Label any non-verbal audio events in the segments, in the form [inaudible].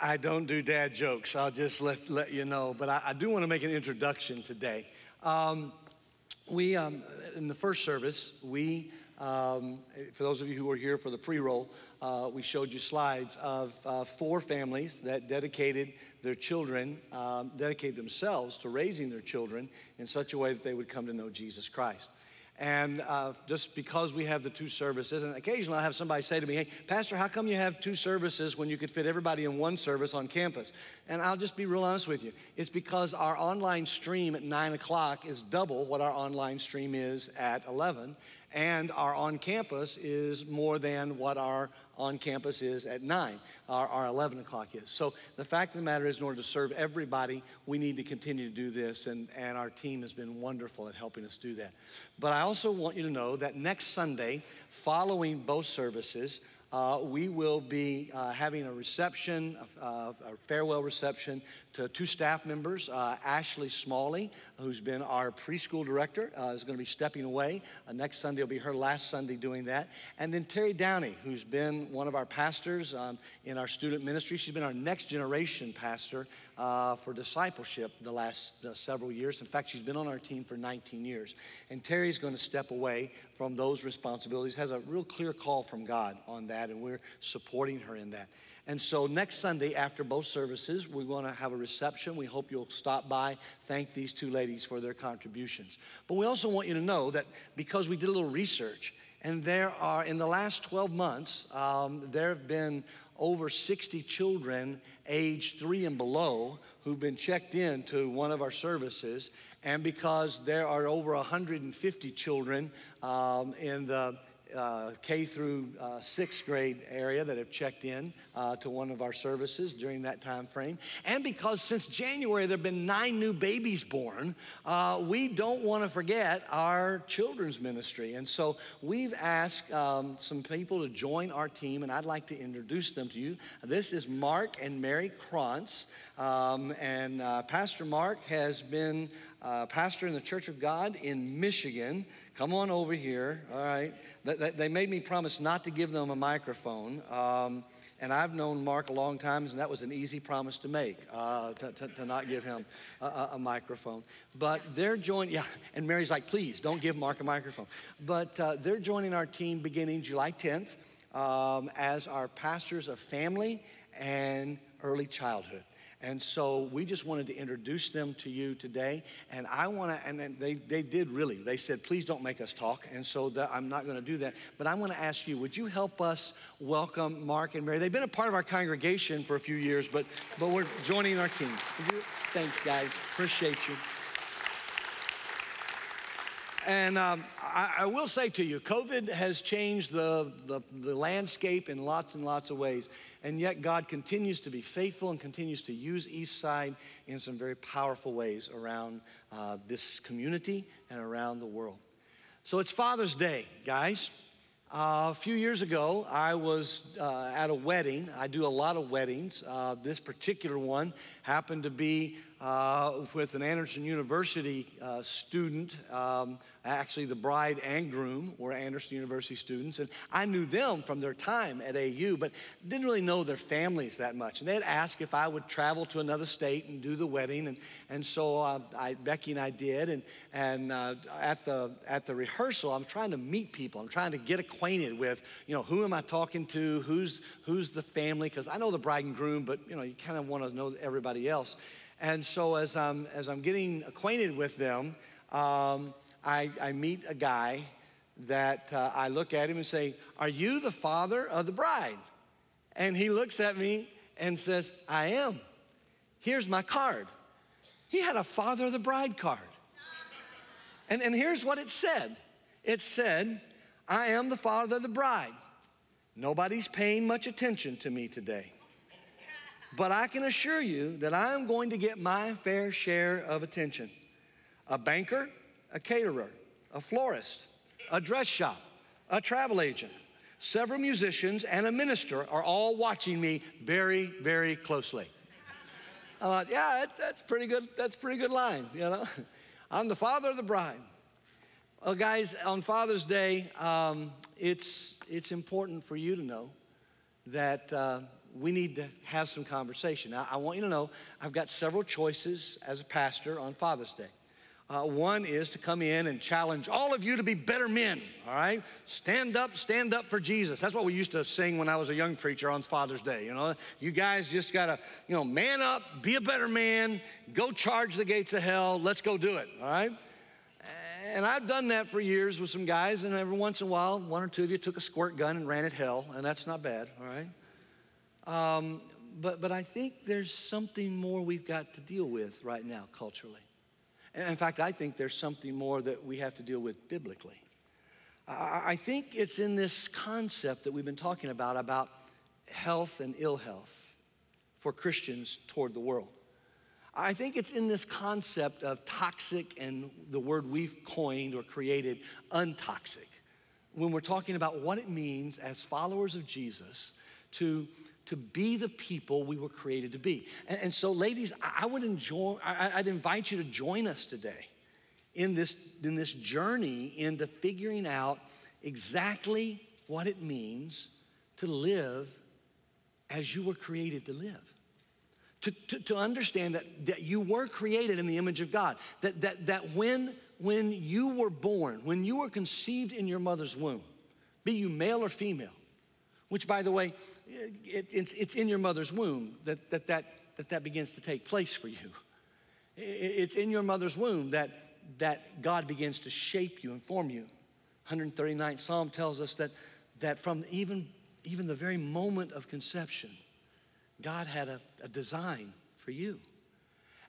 I don't do dad jokes. I'll just let, let you know. But I, I do want to make an introduction today. Um, we, um, in the first service, we, um, for those of you who were here for the pre roll, uh, we showed you slides of uh, four families that dedicated their children, um, dedicate themselves to raising their children in such a way that they would come to know Jesus Christ. And uh, just because we have the two services, and occasionally I have somebody say to me, Hey, Pastor, how come you have two services when you could fit everybody in one service on campus? And I'll just be real honest with you. It's because our online stream at 9 o'clock is double what our online stream is at 11, and our on campus is more than what our on campus is at 9, our, our 11 o'clock is. So the fact of the matter is, in order to serve everybody, we need to continue to do this, and, and our team has been wonderful at helping us do that. But I also want you to know that next Sunday, following both services, uh, we will be uh, having a reception, uh, a farewell reception to two staff members. Uh, Ashley Smalley, who's been our preschool director, uh, is going to be stepping away. Uh, next Sunday will be her last Sunday doing that. And then Terry Downey, who's been one of our pastors um, in our student ministry. She's been our next generation pastor for discipleship the last several years. In fact, she's been on our team for 19 years. And Terry's going to step away from those responsibilities, has a real clear call from God on that, and we're supporting her in that. And so next Sunday, after both services, we're going to have a reception. We hope you'll stop by, thank these two ladies for their contributions. But we also want you to know that because we did a little research, and there are, in the last 12 months, um, there have been over 60 children age three and below who've been checked in to one of our services. And because there are over 150 children um, in the uh, K through uh, sixth grade area that have checked in uh, to one of our services during that time frame. And because since January there have been nine new babies born, uh, we don't want to forget our children's ministry. And so we've asked um, some people to join our team, and I'd like to introduce them to you. This is Mark and Mary Krantz. Um, and uh, Pastor Mark has been uh, pastor in the Church of God in Michigan. Come on over here, all right? They made me promise not to give them a microphone. Um, and I've known Mark a long time, and that was an easy promise to make, uh, to, to, to, not give him a, a, microphone. But they're joining, yeah, and Mary's like, please don't give Mark a microphone. But uh, they're joining our team beginning July 10th um, as our pastors of family and early childhood. And so we just wanted to introduce them to you today. And I want to, and they, they did really, they said, please don't make us talk. And so that, I'm not going to do that. But I want to ask you, would you help us welcome Mark and Mary? They've been a part of our congregation for a few years, but, but we're joining our team. Thanks, guys. Appreciate you. And um, I, I, will say to you, COVID has changed the, the, the, landscape in lots and lots of ways. And yet, God continues to be faithful and continues to use Eastside in some very powerful ways around uh, this community and around the world. So it's Father's Day, guys. Uh, a few years ago, I was uh, at a wedding. I do a lot of weddings. Uh, this particular one happened to be uh, with an Anderson University uh, student. Um, actually, the bride and groom were Anderson University students, and I knew them from their time at AU, but didn't really know their families that much. And they'd ask if I would travel to another state and do the wedding, and, and so uh, I, Becky and I did. And, and uh, at, the, at the rehearsal, I'm trying to meet people. I'm trying to get acquainted with, you know, who am I talking to? Who's, who's the family? Because I know the bride and groom, but, you know, you kind of want to know everybody else. And so as I'm, as I'm getting acquainted with them, um, I, I, meet a guy that uh, I look at him and say, Are you the father of the bride? And he looks at me and says, I am. Here's my card. He had a father of the bride card. And, and here's what it said it said, I am the father of the bride. Nobody's paying much attention to me today. But I can assure you that I'm going to get my fair share of attention. A banker, a caterer, a florist, a dress shop, a travel agent, several musicians, and a minister are all watching me very, very closely. I thought, yeah, that, that's pretty good. That's pretty good line, you know. [laughs] I'm the father of the bride. Well, guys, on Father's Day, um, it's it's important for you to know that uh, we need to have some conversation. I, I want you to know I've got several choices as a pastor on Father's Day. Uh, one is to come in and challenge all of you to be better men, all right? Stand up, stand up for Jesus. That's what we used to sing when I was a young preacher on Father's Day, you know? You guys just gotta, you know, man up, be a better man, go charge the gates of hell, let's go do it, all right? And I've done that for years with some guys, and every once in a while, one or two of you took a squirt gun and ran at hell, and that's not bad, all right? Um, but, but I think there's something more we've got to deal with right now culturally. In fact, I think there's something more that we have to deal with biblically. I think it's in this concept that we've been talking about, about health and ill health for Christians toward the world. I think it's in this concept of toxic and the word we've coined or created, untoxic, when we're talking about what it means as followers of Jesus to to be the people we were created to be. And, and so, ladies, I, I would enjoy, I, I'd invite you to join us today in this, in this journey into figuring out exactly what it means to live as you were created to live. To, to, to, understand that, that you were created in the image of God. That, that, that when, when you were born, when you were conceived in your mother's womb, be you male or female, which, by the way, it, it's, it's in your mother's womb that that, that, that that begins to take place for you. It's in your mother's womb that, that God begins to shape you and form you. 139th Psalm tells us that, that from even, even the very moment of conception, God had a, a design for you.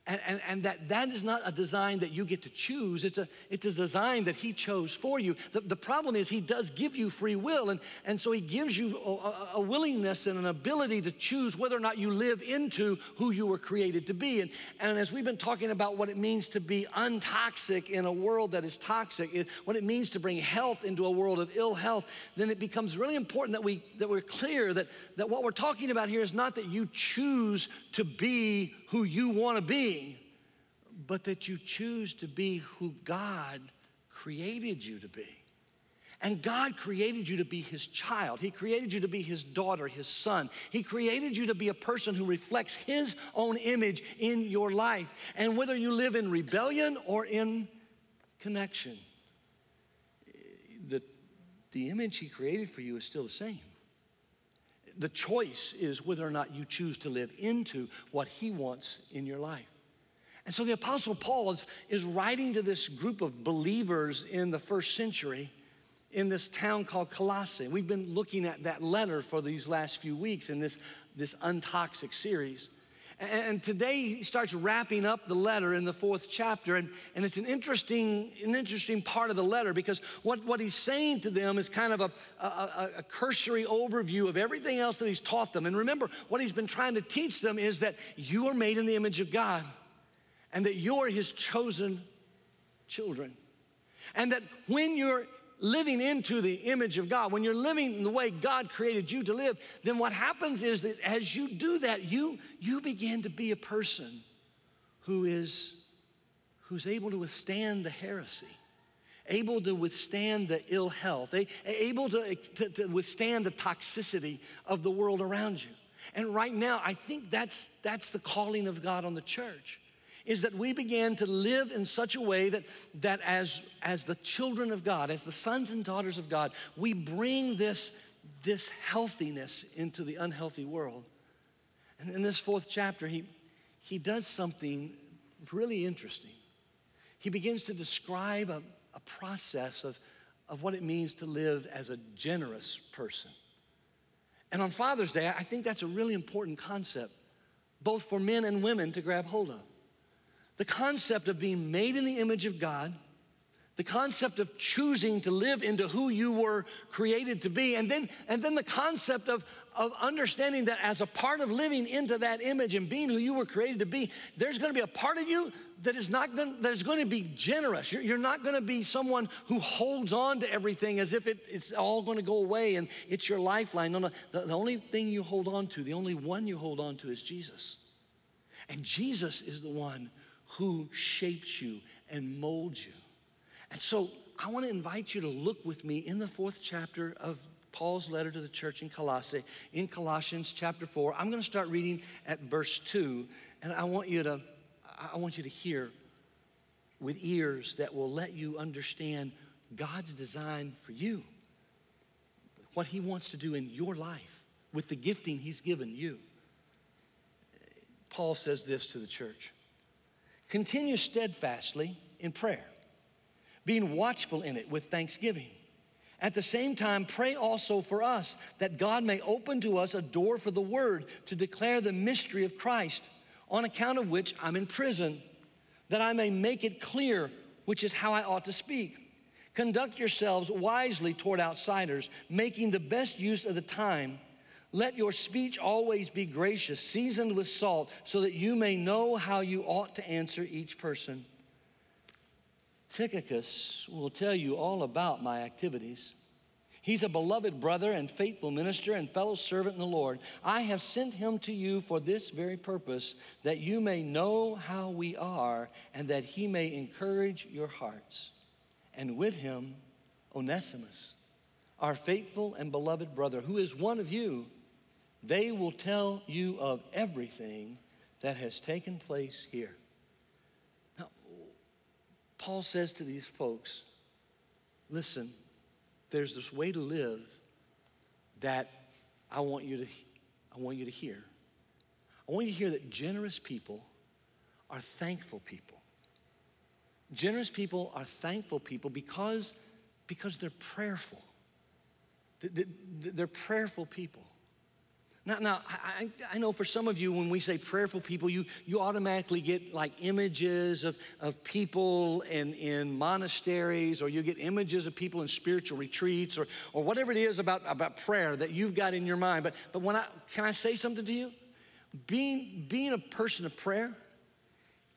And, and, and, that, that is not a design that you get to choose. It's a, it's a design that he chose for you. The, the problem is he does give you free will. And, and so he gives you a, a, willingness and an ability to choose whether or not you live into who you were created to be. And, and as we've been talking about what it means to be untoxic in a world that is toxic, it, what it means to bring health into a world of ill health, then it becomes really important that, we, that we're clear that, that what we're talking about here is not that you choose to be who you want to be, but that you choose to be who God created you to be. And God created you to be His child. He created you to be His daughter, His son. He created you to be a person who reflects His own image in your life. And whether you live in rebellion or in connection, the, the image He created for you is still the same. The choice is whether or not you choose to live into what he wants in your life. And so the Apostle Paul is, is writing to this group of believers in the first century in this town called Colossae. We've been looking at that letter for these last few weeks in this, this untoxic series. And today he starts wrapping up the letter in the fourth chapter. And, and it's an interesting, an interesting part of the letter because what, what he's saying to them is kind of a, a, a cursory overview of everything else that he's taught them. And remember, what he's been trying to teach them is that you are made in the image of God and that you're his chosen children. And that when you're living into the image of God, when you're living the way God created you to live, then what happens is that as you do that, you, you begin to be a person who is who's able to withstand the heresy, able to withstand the ill health, able to, to, to withstand the toxicity of the world around you. And right now, I think that's, that's the calling of God on the church is that we began to live in such a way that, that as, as the children of God, as the sons and daughters of God, we bring this, this healthiness into the unhealthy world. And in this fourth chapter, he, he does something really interesting. He begins to describe a, a process of, of what it means to live as a generous person. And on Father's Day, I think that's a really important concept, both for men and women to grab hold of the concept of being made in the image of God, the concept of choosing to live into who you were created to be, and then, and then the concept of, of understanding that as a part of living into that image and being who you were created to be, there's gonna be a part of you that is not gonna, that is gonna be generous. You're, you're not gonna be someone who holds on to everything as if it, it's all gonna go away and it's your lifeline. No, no, the, the only thing you hold on to, the only one you hold on to is Jesus. And Jesus is the one who shapes you and molds you. And so I want to invite you to look with me in the fourth chapter of Paul's letter to the church in Colossae, in Colossians chapter 4. I'm going to start reading at verse 2, and I want you to I want you to hear with ears that will let you understand God's design for you. What he wants to do in your life with the gifting he's given you. Paul says this to the church. Continue steadfastly in prayer, being watchful in it with thanksgiving. At the same time, pray also for us that God may open to us a door for the word to declare the mystery of Christ, on account of which I'm in prison, that I may make it clear which is how I ought to speak. Conduct yourselves wisely toward outsiders, making the best use of the time. Let your speech always be gracious, seasoned with salt, so that you may know how you ought to answer each person. Tychicus will tell you all about my activities. He's a beloved brother and faithful minister and fellow servant in the Lord. I have sent him to you for this very purpose, that you may know how we are and that he may encourage your hearts. And with him, Onesimus, our faithful and beloved brother, who is one of you. They will tell you of everything that has taken place here. Now, Paul says to these folks, listen, there's this way to live that I want you to, I want you to hear. I want you to hear that generous people are thankful people. Generous people are thankful people because, because they're prayerful. They're prayerful people. Now, now I, I know for some of you, when we say prayerful people, you, you automatically get like images of, of people in, in monasteries, or you get images of people in spiritual retreats, or, or whatever it is about, about prayer that you've got in your mind. But, but when I, can I say something to you? Being, being a person of prayer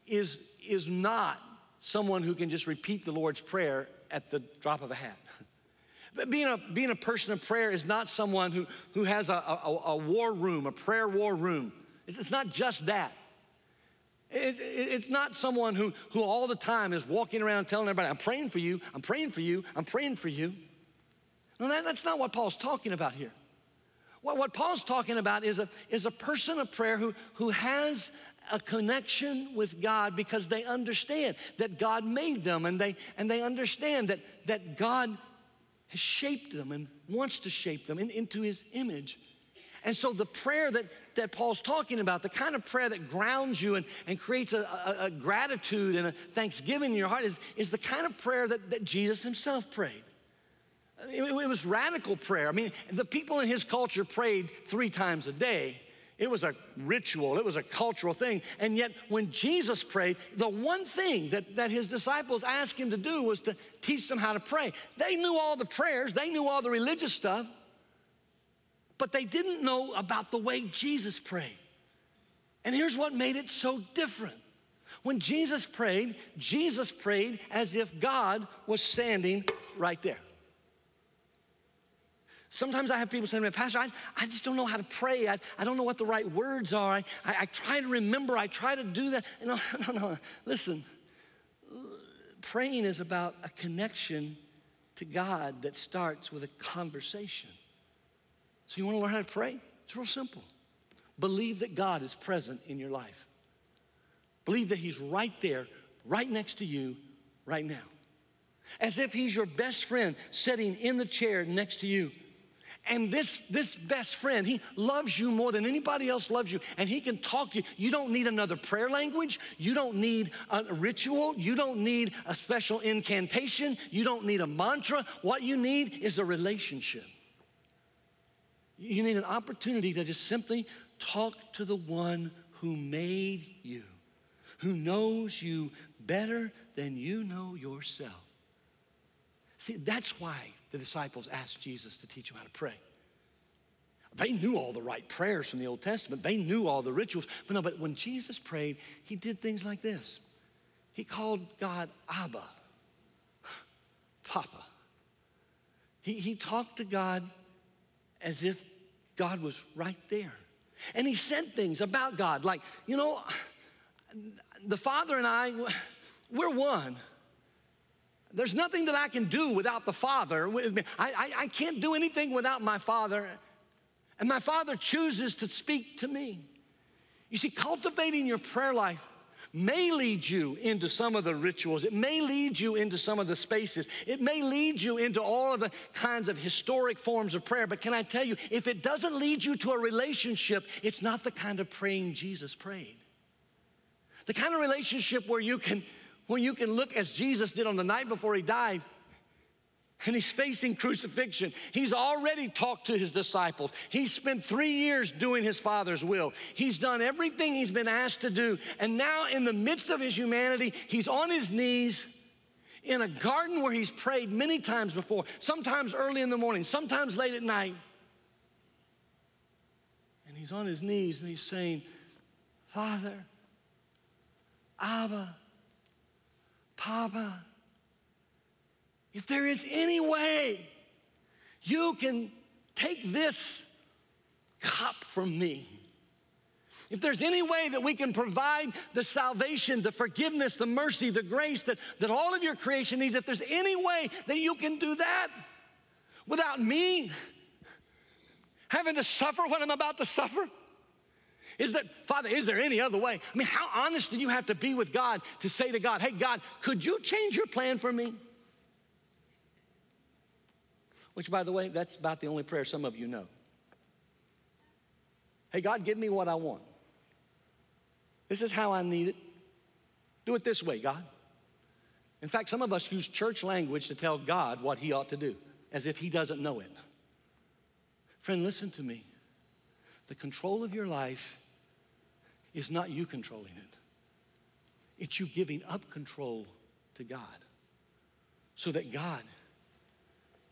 is, is not someone who can just repeat the Lord's Prayer at the drop of a hat. [laughs] Being a, being a person of prayer is not someone who, who has a, a, a war room, a prayer war room. It's, it's not just that. It, it, it's not someone who, who all the time is walking around telling everybody, I'm praying for you, I'm praying for you, I'm praying for you. No, that, that's not what Paul's talking about here. What, what Paul's talking about is a, is a person of prayer who, who has a connection with God because they understand that God made them and they, and they understand that, that God has shaped them and wants to shape them in, into his image. And so the prayer that, that Paul's talking about, the kind of prayer that grounds you and, and creates a, a, a gratitude and a thanksgiving in your heart is, is the kind of prayer that, that Jesus himself prayed. It, it was radical prayer. I mean, the people in his culture prayed three times a day. It was a ritual, it was a cultural thing. And yet, when Jesus prayed, the one thing that, that his disciples asked him to do was to teach them how to pray. They knew all the prayers, they knew all the religious stuff, but they didn't know about the way Jesus prayed. And here's what made it so different. When Jesus prayed, Jesus prayed as if God was standing right there. Sometimes I have people say to me, Pastor, I, I just don't know how to pray. I, I don't know what the right words are. I, I, I try to remember, I try to do that. [laughs] No, no, no. Listen, praying is about a connection to God that starts with a conversation. So you want to learn how to pray? It's real simple. Believe that God is present in your life. Believe that He's right there, right next to you, right now. As if He's your best friend sitting in the chair next to you and this, this best friend, he loves you more than anybody else loves you, and he can talk to you. You don't need another prayer language. You don't need a ritual. You don't need a special incantation. You don't need a mantra. What you need is a relationship. You need an opportunity to just simply talk to the one who made you, who knows you better than you know yourself. See, that's why the disciples asked Jesus to teach them how to pray. They knew all the right prayers from the Old Testament. They knew all the rituals. But no, but when Jesus prayed, he did things like this. He called God Abba, [laughs] Papa. He, he talked to God as if God was right there. And he said things about God like, you know, the Father and I, we're one. There's nothing that I can do without the Father with me. I, I, I can't do anything without my Father. And my Father chooses to speak to me. You see, cultivating your prayer life may lead you into some of the rituals. It may lead you into some of the spaces. It may lead you into all of the kinds of historic forms of prayer. But can I tell you, if it doesn't lead you to a relationship, it's not the kind of praying Jesus prayed. The kind of relationship where you can, where you can look as Jesus did on the night before he died and he's facing crucifixion. He's already talked to his disciples. He's spent three years doing his Father's will. He's done everything he's been asked to do. And now, in the midst of his humanity, he's on his knees in a garden where he's prayed many times before, sometimes early in the morning, sometimes late at night. And he's on his knees and he's saying, Father, Abba, Papa, if there is any way you can take this cup from me, if there's any way that we can provide the salvation, the forgiveness, the mercy, the grace that, that all of your creation needs, if there's any way that you can do that without me having to suffer what I'm about to suffer, is that, Father, is there any other way? I mean, how honest do you have to be with God to say to God, hey, God, could you change your plan for me? Which, by the way, that's about the only prayer some of you know. Hey, God, give me what I want. This is how I need it. Do it this way, God. In fact, some of us use church language to tell God what He ought to do, as if He doesn't know it. Friend, listen to me. The control of your life is not you controlling it, it's you giving up control to God so that God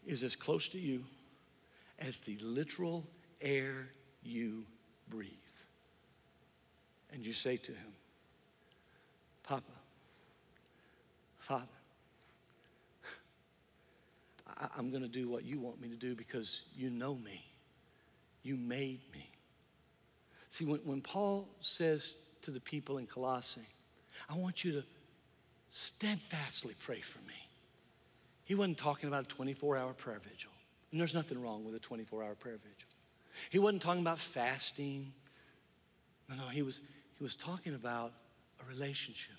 is as close to you as the literal air you breathe. And you say to him, Papa, Father, I, am going to do what you want me to do because you know me. You made me. See, when, when Paul says to the people in Colossae, I want you to steadfastly pray for me. He wasn't talking about a 24 hour prayer vigil. And there's nothing wrong with a 24 hour prayer vigil. He wasn't talking about fasting. No, no, he was, he was talking about a relationship.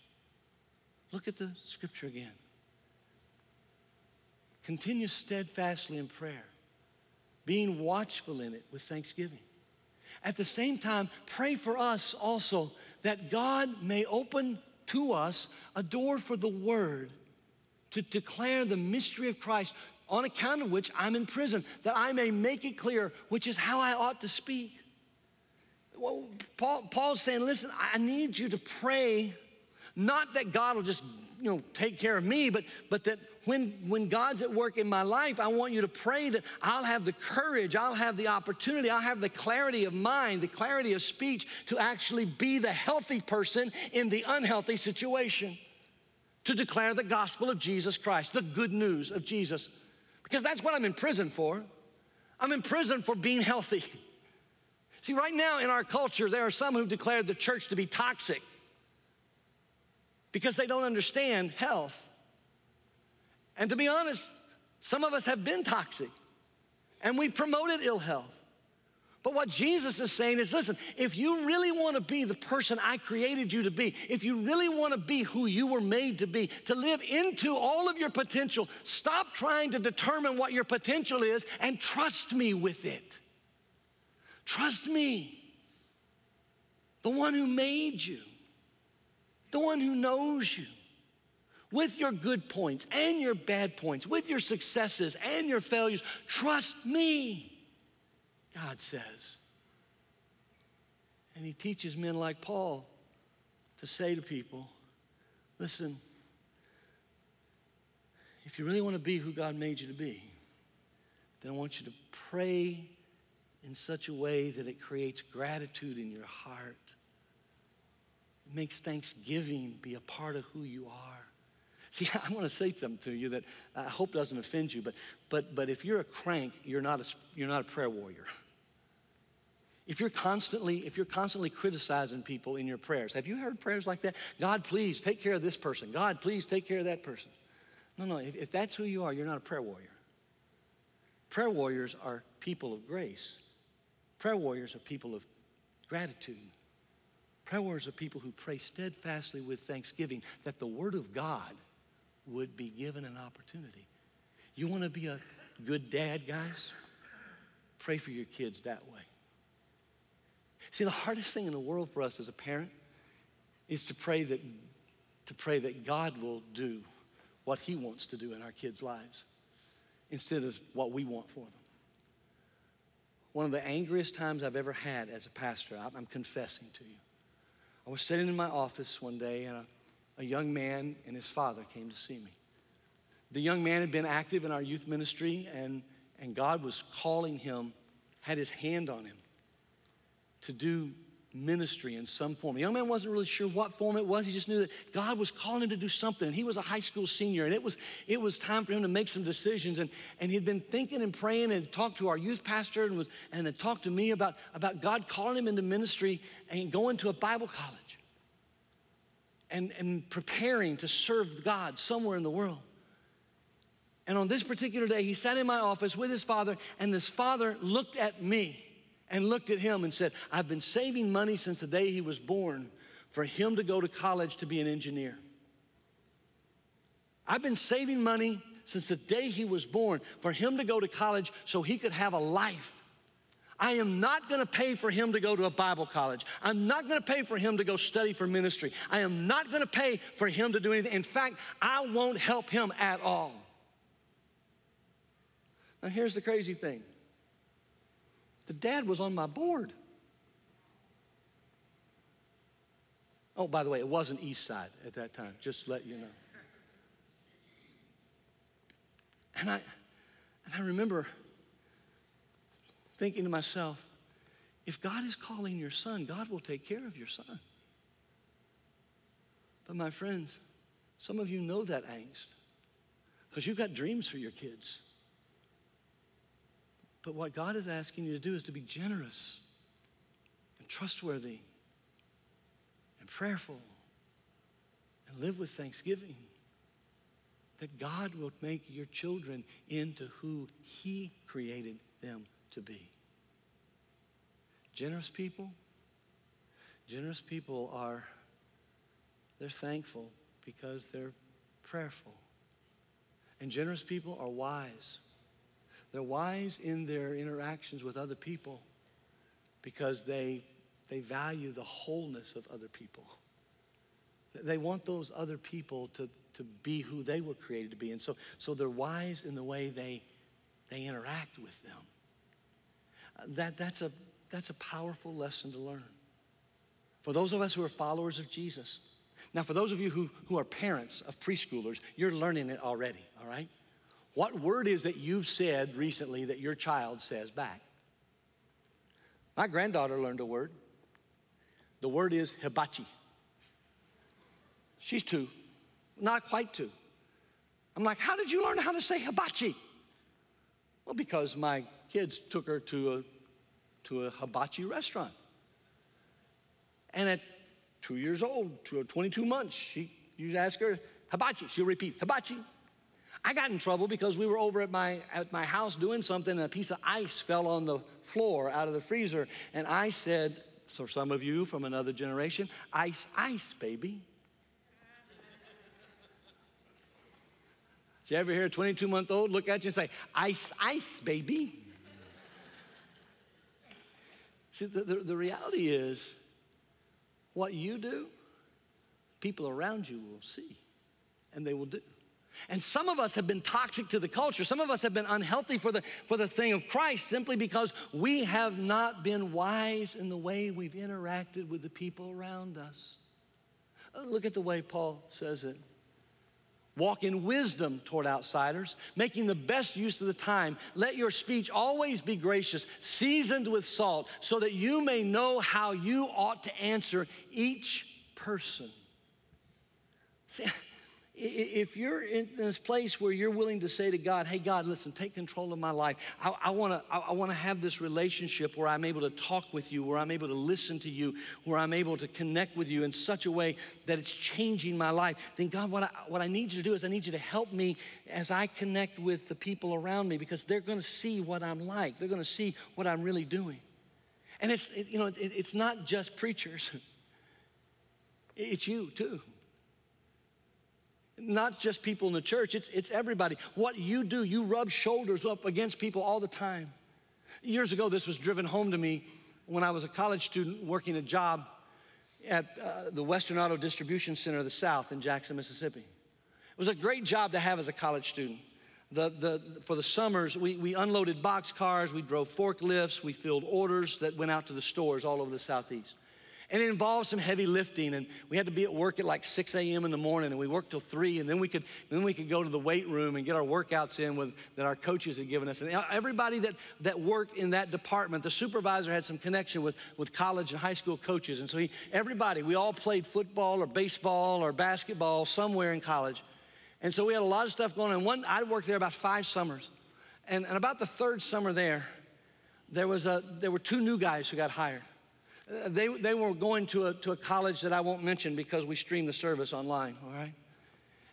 Look at the scripture again. Continue steadfastly in prayer, being watchful in it with thanksgiving. At the same time, pray for us also that God may open to us a door for the word to declare the mystery of Christ, on account of which I'm in prison, that I may make it clear, which is how I ought to speak. Well, Paul, Paul's saying, listen, I need you to pray, not that God will just you know, take care of me, but, but that when, when God's at work in my life, I want you to pray that I'll have the courage, I'll have the opportunity, I'll have the clarity of mind, the clarity of speech to actually be the healthy person in the unhealthy situation to declare the gospel of Jesus Christ, the good news of Jesus. Because that's what I'm in prison for. I'm in prison for being healthy. See, right now in our culture, there are some who've declared the church to be toxic because they don't understand health. And to be honest, some of us have been toxic and we promoted ill health. But what Jesus is saying is listen, if you really want to be the person I created you to be, if you really want to be who you were made to be, to live into all of your potential, stop trying to determine what your potential is and trust me with it. Trust me, the one who made you, the one who knows you. With your good points and your bad points, with your successes and your failures, trust me. God says. And he teaches men like Paul to say to people, listen, if you really want to be who God made you to be, then I want you to pray in such a way that it creates gratitude in your heart. It makes thanksgiving be a part of who you are. See, [laughs] I want to say something to you that I hope doesn't offend you, but, but, but if you're a crank, you're not a, you're not a prayer warrior. If you're constantly, if you're constantly criticizing people in your prayers, have you heard prayers like that? God, please take care of this person. God, please take care of that person. No, no, if, if that's who you are, you're not a prayer warrior. Prayer warriors are people of grace. Prayer warriors are people of gratitude. Prayer warriors are people who pray steadfastly with thanksgiving that the Word of God would be given an opportunity. You want to be a good dad, guys? Pray for your kids that way. See, the hardest thing in the world for us as a parent is to pray that, to pray that God will do what He wants to do in our kids' lives instead of what we want for them. One of the angriest times I've ever had as a pastor, I'm confessing to you. I was sitting in my office one day and a, a young man and his father came to see me. The young man had been active in our youth ministry, and, and God was calling him, had his hand on him to do ministry in some form. The young man wasn't really sure what form it was. He just knew that God was calling him to do something. And he was a high school senior, and it was, it was time for him to make some decisions. And, and he'd been thinking and praying and talked to our youth pastor and, was, and had talked to me about, about God calling him into ministry and going to a Bible college and, and preparing to serve God somewhere in the world. And on this particular day, he sat in my office with his father, and this father looked at me and looked at him and said, I've been saving money since the day he was born for him to go to college to be an engineer. I've been saving money since the day he was born for him to go to college so he could have a life. I am not gonna pay for him to go to a Bible college. I'm not gonna pay for him to go study for ministry. I am not gonna pay for him to do anything. In fact, I won't help him at all. Now, here's the crazy thing the dad was on my board. Oh, by the way, it wasn't East Side at that time, just to let you know. And I, and I remember thinking to myself, if God is calling your son, God will take care of your son. But my friends, some of you know that angst because you've got dreams for your kids. But what God is asking you to do is to be generous and trustworthy and prayerful and live with thanksgiving. That God will make your children into who He created them to be. Generous people, generous people are, they're thankful because they're prayerful. And generous people are wise they're wise in their interactions with other people because they, they value the wholeness of other people. They want those other people to, to be who they were created to be. And so, so they're wise in the way they, they interact with them. That, that's, a, that's a powerful lesson to learn. For those of us who are followers of Jesus, now for those of you who, who are parents of preschoolers, you're learning it already, all right? What word is that you've said recently that your child says back? My granddaughter learned a word. The word is hibachi. She's two, not quite two. I'm like, how did you learn how to say hibachi? Well, because my kids took her to a, to a hibachi restaurant. And at two years old, to 22 months, she, you'd ask her, hibachi. She'll repeat, hibachi. I got in trouble because we were over at my, at my house doing something and a piece of ice fell on the floor out of the freezer. And I said, so some of you from another generation, ice, ice, baby. Did you ever hear a 22 month old look at you and say, ice, ice, baby? See, the, the, the reality is what you do, people around you will see and they will do. And some of us have been toxic to the culture. Some of us have been unhealthy for the, for the thing of Christ simply because we have not been wise in the way we've interacted with the people around us. Look at the way Paul says it. Walk in wisdom toward outsiders, making the best use of the time. Let your speech always be gracious, seasoned with salt, so that you may know how you ought to answer each person. See, if you're in this place where you're willing to say to God, hey, God, listen, take control of my life. I, I wanna, I, wanna have this relationship where I'm able to talk with you, where I'm able to listen to you, where I'm able to connect with you in such a way that it's changing my life. Then, God, what I, what I need you to do is I need you to help me as I connect with the people around me because they're gonna see what I'm like. They're gonna see what I'm really doing. And it's, it, you know, it, it's not just preachers. [laughs] It's you too not just people in the church, it's, it's everybody. What you do, you rub shoulders up against people all the time. Years ago, this was driven home to me when I was a college student working a job at uh, the Western Auto Distribution Center of the South in Jackson, Mississippi. It was a great job to have as a college student. The, the, for the summers, we, we unloaded box cars, we drove forklifts, we filled orders that went out to the stores all over the Southeast. And it involved some heavy lifting. And we had to be at work at like 6 a.m. in the morning, and we worked till 3. And then we could, then we could go to the weight room and get our workouts in with, that our coaches had given us. And everybody that, that worked in that department, the supervisor had some connection with, with college and high school coaches. And so he, everybody, we all played football or baseball or basketball somewhere in college. And so we had a lot of stuff going on. One, I worked there about five summers. And, and about the third summer there, there, was a, there were two new guys who got hired they, they were going to a, to a college that I won't mention because we stream the service online, all right?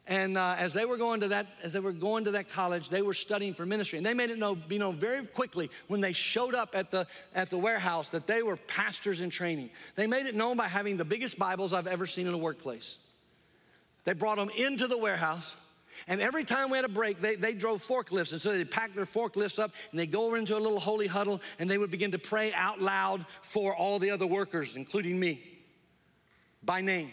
And uh, as they were going to that, as they were going to that college, they were studying for ministry. And they made it know, be known very quickly when they showed up at the, at the warehouse that they were pastors in training. They made it known by having the biggest Bibles I've ever seen in a workplace. They brought them into the warehouse and every time we had a break, they, they drove forklifts. And so they'd pack their forklifts up and they'd go over into a little holy huddle and they would begin to pray out loud for all the other workers, including me, by name.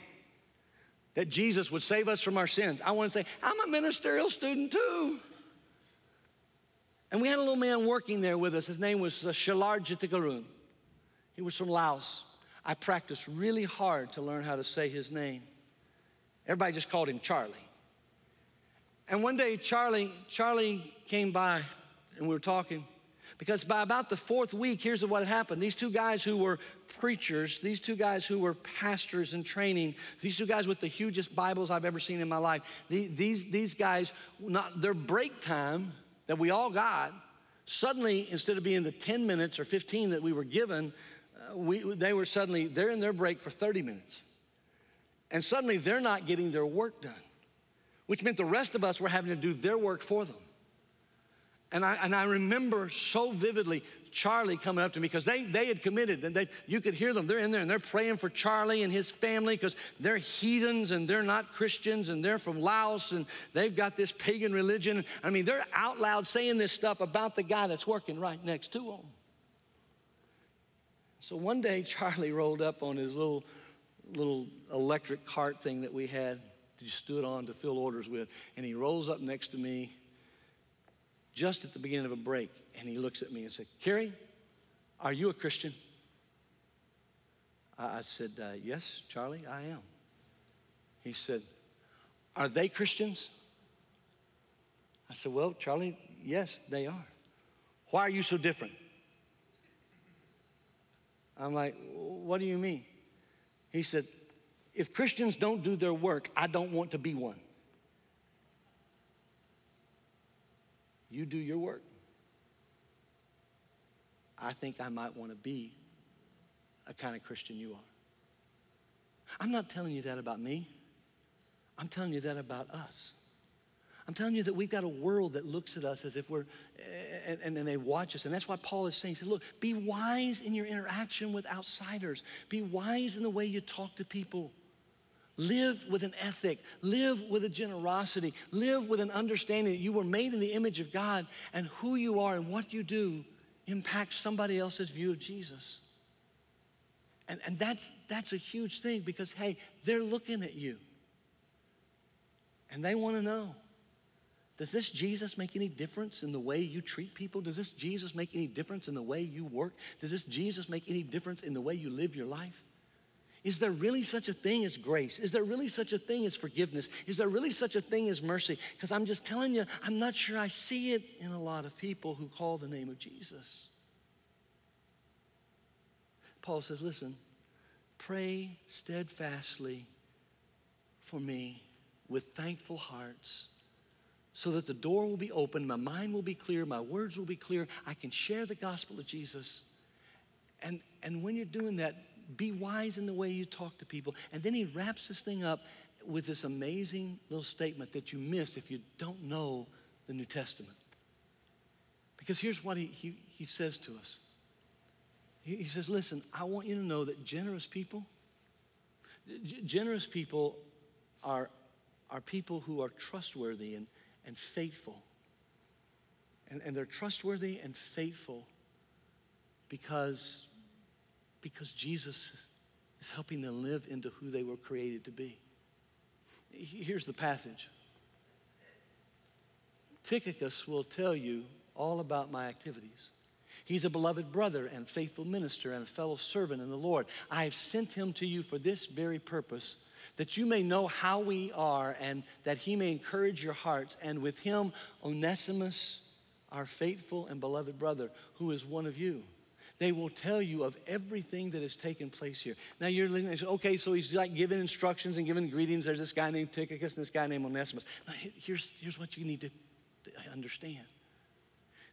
That Jesus would save us from our sins. I want to say, I'm a ministerial student too. And we had a little man working there with us. His name was uh, Shalar Jitikarun. He was from Laos. I practiced really hard to learn how to say his name. Everybody just called him Charlie. And one day, Charlie, Charlie came by and we were talking. Because by about the fourth week, here's what had happened. These two guys who were preachers, these two guys who were pastors in training, these two guys with the hugest Bibles I've ever seen in my life, these, these guys, not their break time that we all got, suddenly, instead of being the 10 minutes or 15 that we were given, uh, we, they were suddenly, they're in their break for 30 minutes. And suddenly they're not getting their work done which meant the rest of us were having to do their work for them. And I, and I remember so vividly Charlie coming up to me because they, they had committed and they, you could hear them. They're in there and they're praying for Charlie and his family because they're heathens and they're not Christians and they're from Laos and they've got this pagan religion. I mean, they're out loud saying this stuff about the guy that's working right next to them. So one day Charlie rolled up on his little, little electric cart thing that we had he stood on to fill orders with. And he rolls up next to me just at the beginning of a break. And he looks at me and said, Kerry, are you a Christian? I, said, uh, Yes, Charlie, I am. He said, Are they Christians? I said, Well, Charlie, yes, they are. Why are you so different? I'm like, What do you mean? He said, if Christians don't do their work, I don't want to be one. You do your work. I think I might want to be a kind of Christian you are. I'm not telling you that about me. I'm telling you that about us. I'm telling you that we've got a world that looks at us as if we're, and, and, and, they watch us. And that's why Paul is saying, he said, look, be wise in your interaction with outsiders. Be wise in the way you talk to people. Live with an ethic, live with a generosity, live with an understanding that you were made in the image of God and who you are and what you do impacts somebody else's view of Jesus. And, and that's, that's a huge thing because, hey, they're looking at you and they want to know does this Jesus make any difference in the way you treat people? Does this Jesus make any difference in the way you work? Does this Jesus make any difference in the way you live your life? Is there really such a thing as grace? Is there really such a thing as forgiveness? Is there really such a thing as mercy? Because I'm just telling you, I'm not sure I see it in a lot of people who call the name of Jesus. Paul says, listen, pray steadfastly for me with thankful hearts so that the door will be open, my mind will be clear, my words will be clear. I can share the gospel of Jesus. And, and when you're doing that, be wise in the way you talk to people. And then he wraps this thing up with this amazing little statement that you miss if you don't know the New Testament. Because here's what he, he, he says to us he, he says, Listen, I want you to know that generous people, g- generous people are, are people who are trustworthy and, and faithful. And, and they're trustworthy and faithful because, because Jesus is helping them live into who they were created to be. Here's the passage Tychicus will tell you all about my activities. He's a beloved brother and faithful minister and a fellow servant in the Lord. I have sent him to you for this very purpose, that you may know how we are and that he may encourage your hearts. And with him, Onesimus, our faithful and beloved brother, who is one of you. They will tell you of everything that has taken place here. Now you're looking at, okay, so he's like giving instructions and giving greetings. There's this guy named Tychicus and this guy named Onesimus. Now, here's, here's what you need to understand.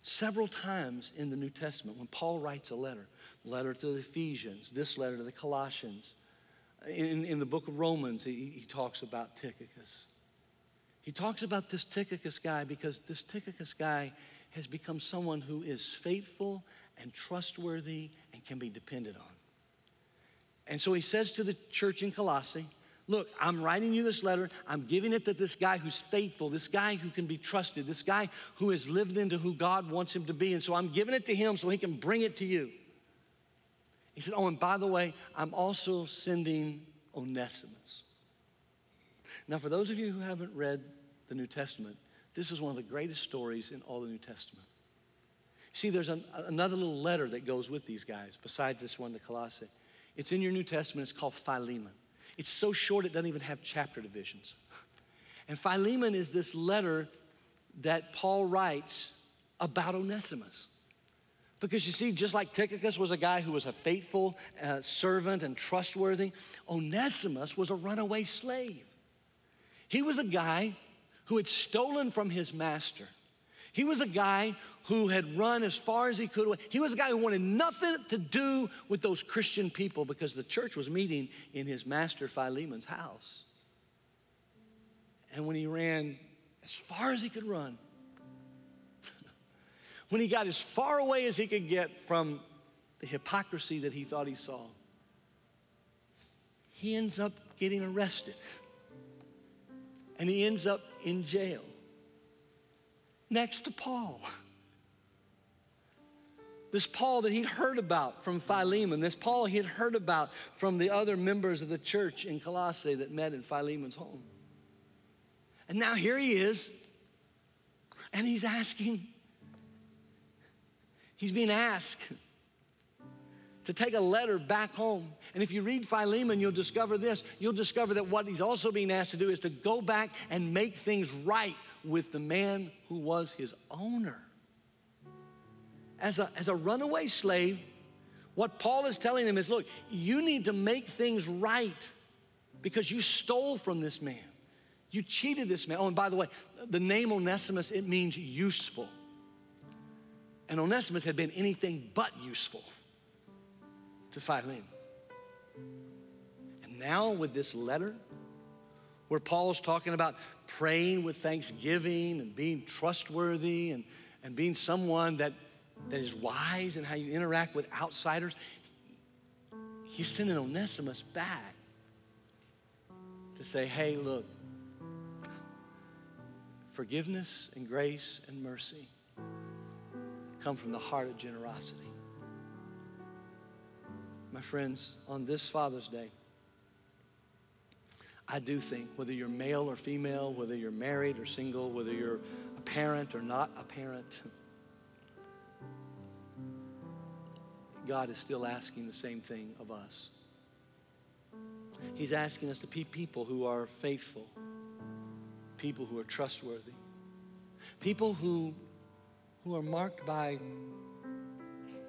Several times in the New Testament, when Paul writes a letter, letter to the Ephesians, this letter to the Colossians, in, in the book of Romans, he, he talks about Tychicus. He talks about this Tychicus guy because this Tychicus guy has become someone who is faithful and trustworthy and can be depended on. And so he says to the church in Colossae, Look, I'm writing you this letter. I'm giving it to this guy who's faithful, this guy who can be trusted, this guy who has lived into who God wants him to be. And so I'm giving it to him so he can bring it to you. He said, Oh, and by the way, I'm also sending Onesimus. Now, for those of you who haven't read the New Testament, this is one of the greatest stories in all the New Testament. See, there's an, another little letter that goes with these guys besides this one to Colossae. It's in your New Testament, it's called Philemon. It's so short it doesn't even have chapter divisions. And Philemon is this letter that Paul writes about Onesimus. Because you see, just like Tychicus was a guy who was a faithful uh, servant and trustworthy, Onesimus was a runaway slave. He was a guy who had stolen from his master. He was a guy who had run as far as he could. He was a guy who wanted nothing to do with those Christian people because the church was meeting in his master Philemon's house. And when he ran as far as he could run, [laughs] when he got as far away as he could get from the hypocrisy that he thought he saw, he ends up getting arrested. And he ends up in jail next to Paul. [laughs] This Paul that he'd heard about from Philemon, this Paul he had heard about from the other members of the church in Colossae that met in Philemon's home. And now here he is, and he's asking, he's being asked to take a letter back home. And if you read Philemon, you'll discover this. You'll discover that what he's also being asked to do is to go back and make things right with the man who was his owner. As a, as a runaway slave, what Paul is telling him is look, you need to make things right because you stole from this man. You cheated this man. Oh, and by the way, the name Onesimus, it means useful. And Onesimus had been anything but useful to Philemon. And now, with this letter, where Paul's talking about praying with thanksgiving and being trustworthy and, and being someone that, that is wise in how you interact with outsiders. He's sending Onesimus back to say, hey, look, forgiveness and grace and mercy come from the heart of generosity. My friends, on this Father's Day, I do think, whether you're male or female, whether you're married or single, whether you're a parent or not a parent, [laughs] God is still asking the same thing of us. He's asking us to be people who are faithful, people who are trustworthy, people who, who are marked by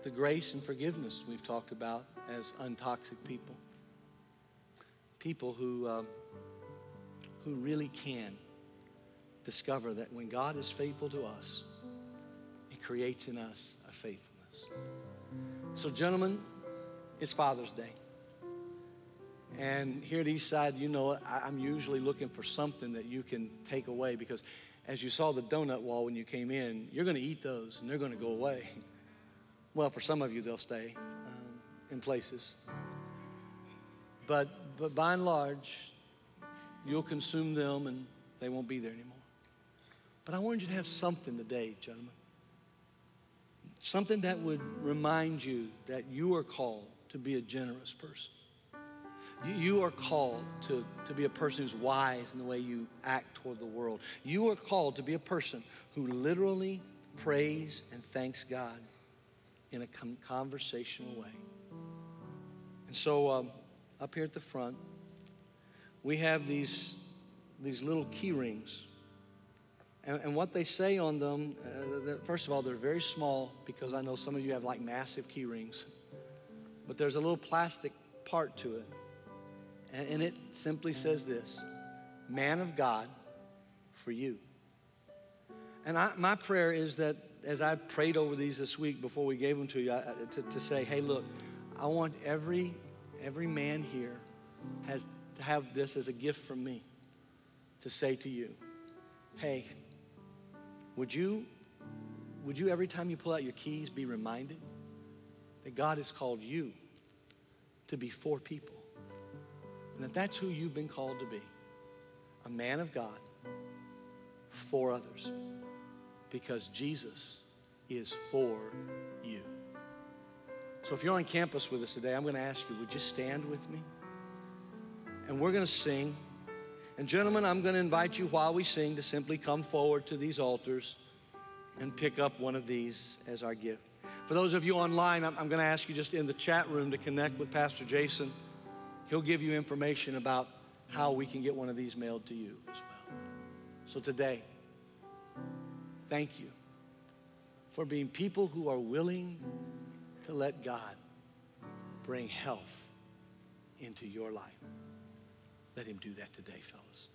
the grace and forgiveness we've talked about as untoxic people, people who. Uh, who really can discover that when God is faithful to us, He creates in us a faithfulness. So, gentlemen, it's Father's Day. And here at Eastside, you know, I'm usually looking for something that you can take away because as you saw the donut wall when you came in, you're going to eat those and they're going to go away. [laughs] Well, for some of you, they'll stay um, in places. But, but by and large, you'll consume them and they won't be there anymore. But I wanted you to have something today, gentlemen. Something that would remind you that you are called to be a generous person. You, are called to, to be a person who's wise in the way you act toward the world. You are called to be a person who literally prays and thanks God in a conversational way. And so, um, up here at the front, we have these, these little key rings. And, and what they say on them, uh, first of all, they're very small because I know some of you have like massive key rings. But there's a little plastic part to it. And, and it simply says this Man of God for you. And I, my prayer is that as I prayed over these this week before we gave them to you, I- to, to say, hey, look, I want every, every man here has to have this as a gift from me to say to you, hey, would you, would you every time you pull out your keys be reminded that God has called you to be for people? And that that's who you've been called to be a man of God for others because Jesus is for you. So if you're on campus with us today, I'm going to ask you, would you stand with me? And we're going to sing. And gentlemen, I'm going to invite you while we sing to simply come forward to these altars and pick up one of these as our gift. For those of you online, I'm, going to ask you just in the chat room to connect with Pastor Jason. He'll give you information about how we can get one of these mailed to you as well. So today, thank you for being people who are willing to let God bring health into your life. Let him do that today, fellas.